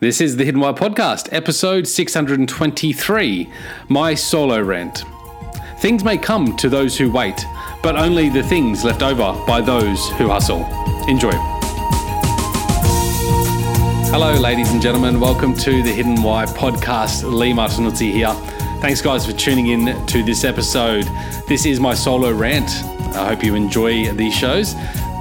This is the Hidden Why Podcast, episode 623, my solo rant. Things may come to those who wait, but only the things left over by those who hustle. Enjoy. Hello, ladies and gentlemen. Welcome to the Hidden Why Podcast. Lee Martinuzzi here. Thanks, guys, for tuning in to this episode. This is my solo rant. I hope you enjoy these shows.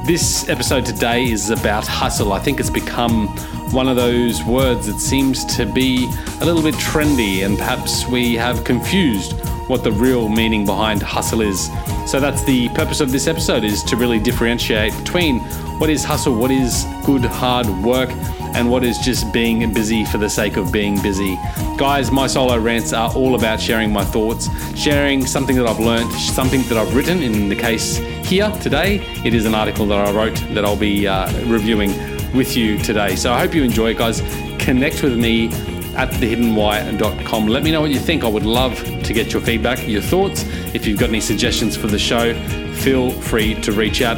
This episode today is about hustle. I think it's become one of those words that seems to be a little bit trendy, and perhaps we have confused what the real meaning behind hustle is. So that's the purpose of this episode is to really differentiate between what is hustle, what is good hard work, and what is just being busy for the sake of being busy. Guys, my solo rants are all about sharing my thoughts, sharing something that I've learned, something that I've written. In the case here today, it is an article that I wrote that I'll be uh, reviewing with you today. So I hope you enjoy it, guys. Connect with me at thehiddenwhy.com. Let me know what you think. I would love to get your feedback, your thoughts. If you've got any suggestions for the show, feel free to reach out.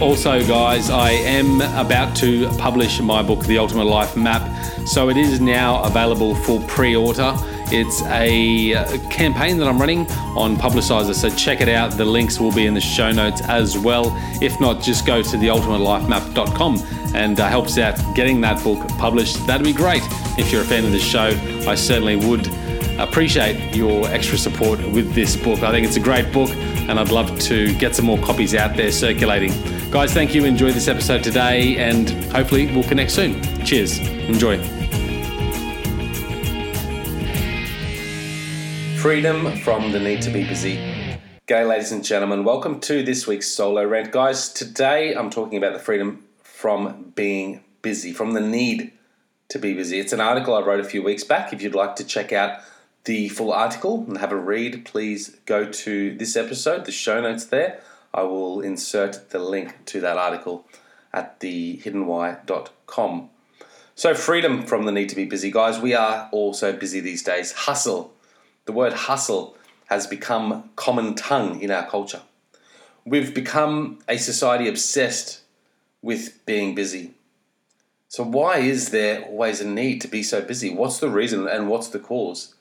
Also, guys, I am about to publish my book, The Ultimate Life Map. So it is now available for pre order. It's a campaign that I'm running on Publishizer, so check it out. The links will be in the show notes as well. If not, just go to theultimatelifemap.com and uh, helps out getting that book published. That'd be great. If you're a fan of this show, I certainly would appreciate your extra support with this book. I think it's a great book, and I'd love to get some more copies out there circulating. Guys, thank you. Enjoy this episode today, and hopefully, we'll connect soon. Cheers. Enjoy. Freedom from the need to be busy. G'day, ladies and gentlemen. Welcome to this week's solo rant. Guys, today I'm talking about the freedom from being busy, from the need to be busy. It's an article I wrote a few weeks back. If you'd like to check out the full article and have a read, please go to this episode, the show notes there. I will insert the link to that article at thehiddenwhy.com. So, freedom from the need to be busy. Guys, we are all so busy these days. Hustle the word hustle has become common tongue in our culture. We've become a society obsessed with being busy. So, why is there always a need to be so busy? What's the reason and what's the cause?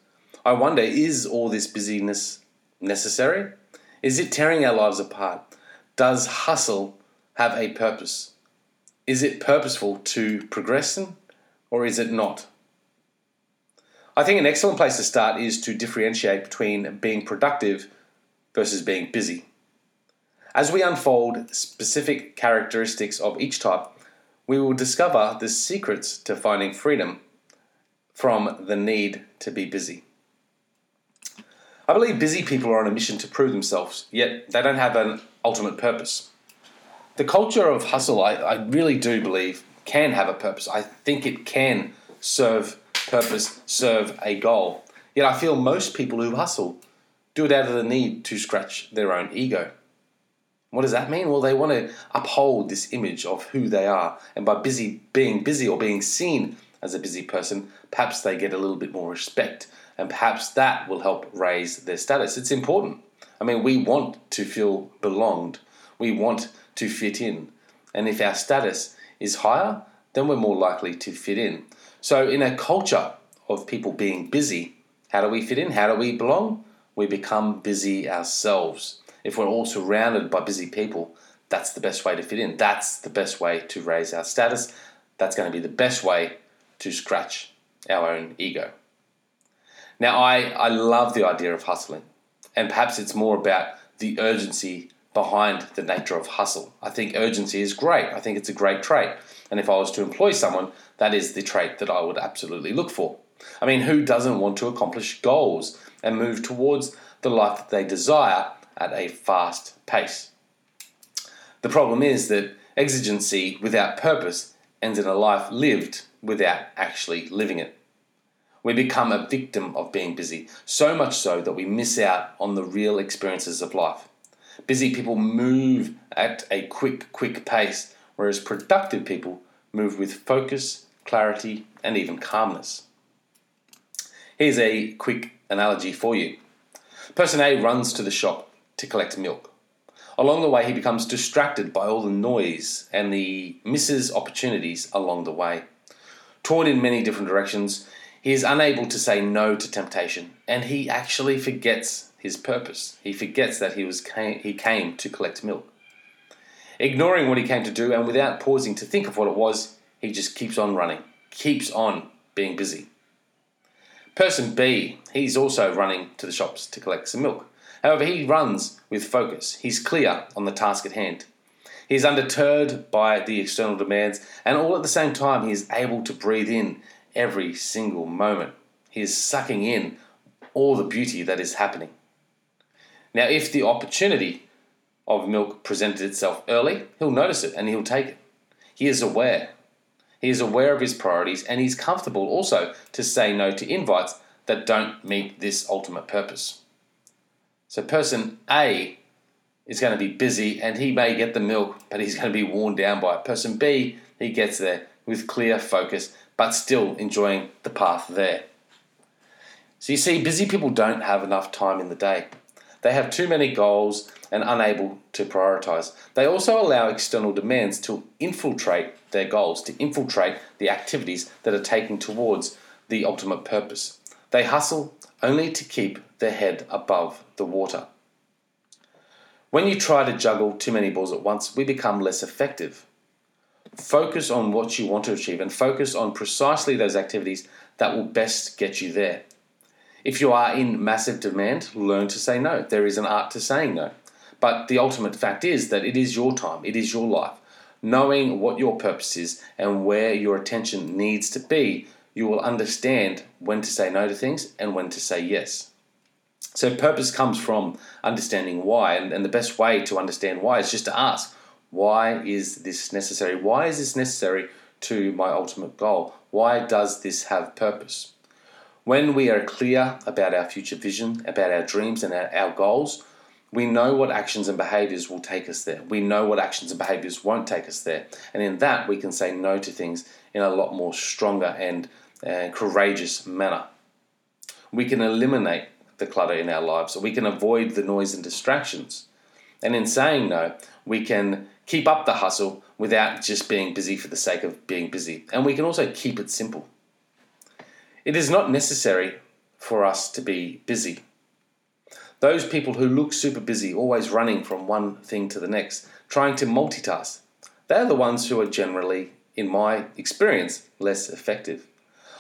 I wonder is all this busyness necessary? Is it tearing our lives apart? Does hustle have a purpose? Is it purposeful to progression or is it not? I think an excellent place to start is to differentiate between being productive versus being busy. As we unfold specific characteristics of each type, we will discover the secrets to finding freedom from the need to be busy. I believe busy people are on a mission to prove themselves, yet they don't have an ultimate purpose. The culture of hustle, I, I really do believe, can have a purpose. I think it can serve purpose serve a goal. Yet I feel most people who hustle do it out of the need to scratch their own ego. What does that mean? Well, they want to uphold this image of who they are, and by busy being busy or being seen as a busy person, perhaps they get a little bit more respect, and perhaps that will help raise their status. It's important. I mean, we want to feel belonged. We want to fit in. And if our status is higher, then we're more likely to fit in. So, in a culture of people being busy, how do we fit in? How do we belong? We become busy ourselves. If we're all surrounded by busy people, that's the best way to fit in. That's the best way to raise our status. That's going to be the best way to scratch our own ego. Now, I, I love the idea of hustling, and perhaps it's more about the urgency behind the nature of hustle. I think urgency is great. I think it's a great trait. And if I was to employ someone, that is the trait that I would absolutely look for. I mean, who doesn't want to accomplish goals and move towards the life that they desire at a fast pace? The problem is that exigency without purpose ends in a life lived without actually living it. We become a victim of being busy, so much so that we miss out on the real experiences of life. Busy people move at a quick, quick pace, whereas productive people move with focus clarity, and even calmness. Here's a quick analogy for you. Person A runs to the shop to collect milk. Along the way, he becomes distracted by all the noise and the misses opportunities along the way. Torn in many different directions. He is unable to say no to temptation, and he actually forgets his purpose. He forgets that he was came, he came to collect milk. Ignoring what he came to do and without pausing to think of what it was, he just keeps on running, keeps on being busy. Person B, he's also running to the shops to collect some milk. However, he runs with focus. He's clear on the task at hand. He is undeterred by the external demands, and all at the same time, he is able to breathe in every single moment. He is sucking in all the beauty that is happening. Now, if the opportunity of milk presented itself early, he'll notice it and he'll take it. He is aware. He is aware of his priorities and he's comfortable also to say no to invites that don't meet this ultimate purpose. So, person A is going to be busy and he may get the milk, but he's going to be worn down by it. Person B, he gets there with clear focus, but still enjoying the path there. So, you see, busy people don't have enough time in the day. They have too many goals and unable to prioritize. They also allow external demands to infiltrate their goals, to infiltrate the activities that are taking towards the ultimate purpose. They hustle only to keep their head above the water. When you try to juggle too many balls at once, we become less effective. Focus on what you want to achieve and focus on precisely those activities that will best get you there. If you are in massive demand, learn to say no. There is an art to saying no. But the ultimate fact is that it is your time, it is your life. Knowing what your purpose is and where your attention needs to be, you will understand when to say no to things and when to say yes. So, purpose comes from understanding why, and, and the best way to understand why is just to ask, why is this necessary? Why is this necessary to my ultimate goal? Why does this have purpose? When we are clear about our future vision, about our dreams and our, our goals, we know what actions and behaviors will take us there. We know what actions and behaviors won't take us there. And in that, we can say no to things in a lot more stronger and uh, courageous manner. We can eliminate the clutter in our lives, we can avoid the noise and distractions. And in saying no, we can keep up the hustle without just being busy for the sake of being busy. And we can also keep it simple. It is not necessary for us to be busy. Those people who look super busy, always running from one thing to the next, trying to multitask, they're the ones who are generally, in my experience, less effective.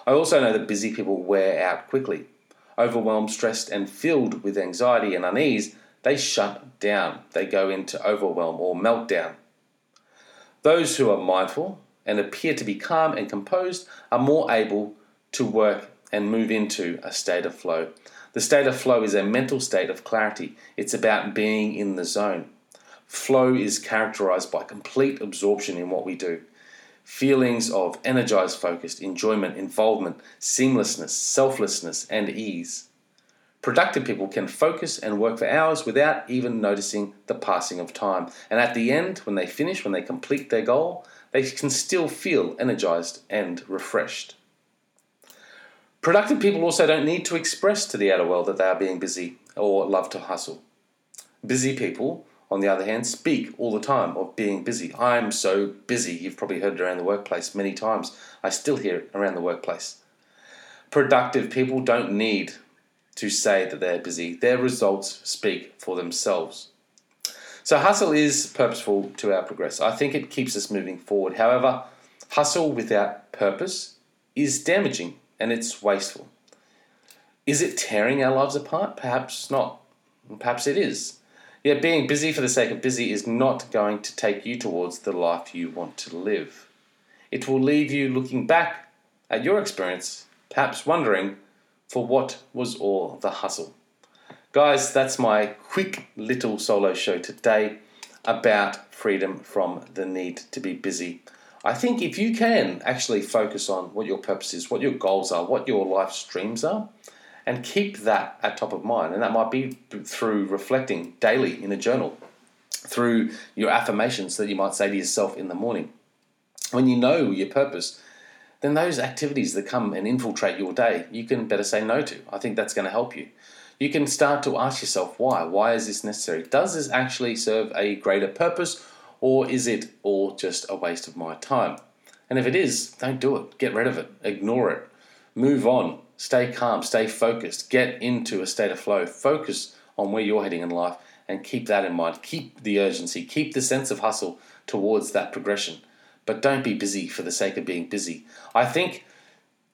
I also know that busy people wear out quickly. Overwhelmed, stressed, and filled with anxiety and unease, they shut down. They go into overwhelm or meltdown. Those who are mindful and appear to be calm and composed are more able to work and move into a state of flow. The state of flow is a mental state of clarity, it's about being in the zone. Flow is characterized by complete absorption in what we do. Feelings of energized, focused, enjoyment, involvement, seamlessness, selflessness, and ease. Productive people can focus and work for hours without even noticing the passing of time. And at the end, when they finish, when they complete their goal, they can still feel energized and refreshed. Productive people also don't need to express to the outer world that they are being busy or love to hustle. Busy people, on the other hand, speak all the time of being busy. I'm so busy. You've probably heard it around the workplace many times. I still hear it around the workplace. Productive people don't need to say that they're busy, their results speak for themselves. So, hustle is purposeful to our progress. I think it keeps us moving forward. However, hustle without purpose is damaging and it's wasteful. Is it tearing our lives apart? Perhaps not. Perhaps it is. Yet being busy for the sake of busy is not going to take you towards the life you want to live. It will leave you looking back at your experience, perhaps wondering for what was all the hustle. Guys, that's my quick little solo show today about freedom from the need to be busy. I think if you can actually focus on what your purpose is, what your goals are, what your life streams are, and keep that at top of mind, and that might be through reflecting daily in a journal, through your affirmations that you might say to yourself in the morning. When you know your purpose, then those activities that come and infiltrate your day, you can better say no to. I think that's going to help you. You can start to ask yourself why. Why is this necessary? Does this actually serve a greater purpose or is it all just a waste of my time? And if it is, don't do it. Get rid of it. Ignore it. Move on. Stay calm. Stay focused. Get into a state of flow. Focus on where you're heading in life and keep that in mind. Keep the urgency. Keep the sense of hustle towards that progression. But don't be busy for the sake of being busy. I think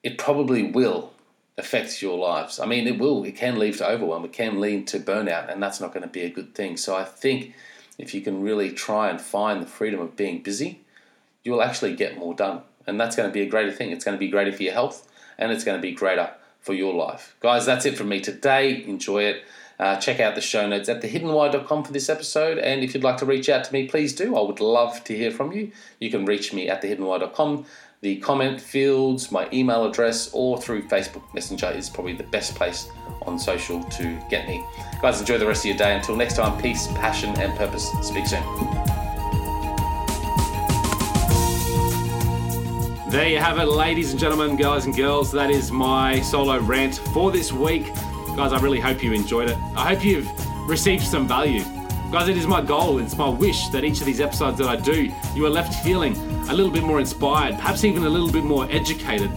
it probably will affect your lives. I mean, it will, it can lead to overwhelm, it can lead to burnout, and that's not going to be a good thing. So I think if you can really try and find the freedom of being busy, you will actually get more done. And that's going to be a greater thing. It's going to be greater for your health and it's going to be greater for your life. Guys, that's it from me today. Enjoy it. Uh, check out the show notes at thehiddenwhy.com for this episode. And if you'd like to reach out to me, please do. I would love to hear from you. You can reach me at thehiddenwhy.com. The comment fields, my email address, or through Facebook Messenger is probably the best place on social to get me. Guys, enjoy the rest of your day. Until next time, peace, passion, and purpose. Speak soon. There you have it, ladies and gentlemen, guys and girls. That is my solo rant for this week. Guys, I really hope you enjoyed it. I hope you've received some value. Guys, it is my goal, it's my wish that each of these episodes that I do, you are left feeling a little bit more inspired, perhaps even a little bit more educated.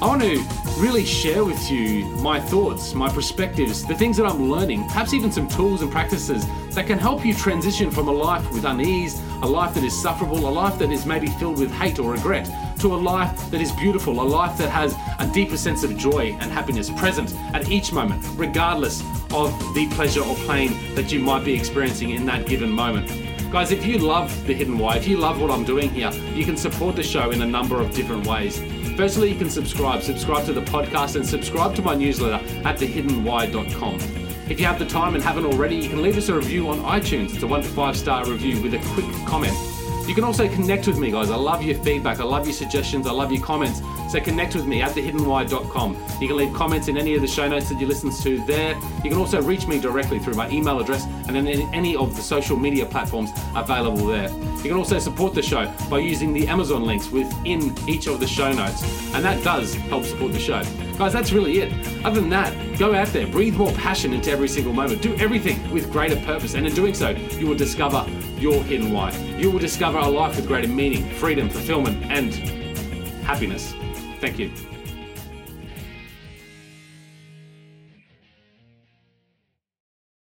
I want to really share with you my thoughts, my perspectives, the things that I'm learning, perhaps even some tools and practices that can help you transition from a life with unease, a life that is sufferable, a life that is maybe filled with hate or regret, to a life that is beautiful, a life that has a deeper sense of joy and happiness present at each moment, regardless of the pleasure or pain that you might be experiencing in that given moment. Guys, if you love The Hidden Why, if you love what I'm doing here, you can support the show in a number of different ways. Firstly, you can subscribe. Subscribe to the podcast and subscribe to my newsletter at thehiddenwhy.com. If you have the time and haven't already, you can leave us a review on iTunes. It's a one to five star review with a quick comment. You can also connect with me, guys. I love your feedback. I love your suggestions. I love your comments. So connect with me at thehiddenwhy.com. You can leave comments in any of the show notes that you listen to there. You can also reach me directly through my email address and then in any of the social media platforms available there. You can also support the show by using the Amazon links within each of the show notes. And that does help support the show. Guys, that's really it. Other than that, go out there, breathe more passion into every single moment, do everything with greater purpose, and in doing so, you will discover your hidden why. You will discover a life with greater meaning, freedom, fulfillment, and happiness. Thank you.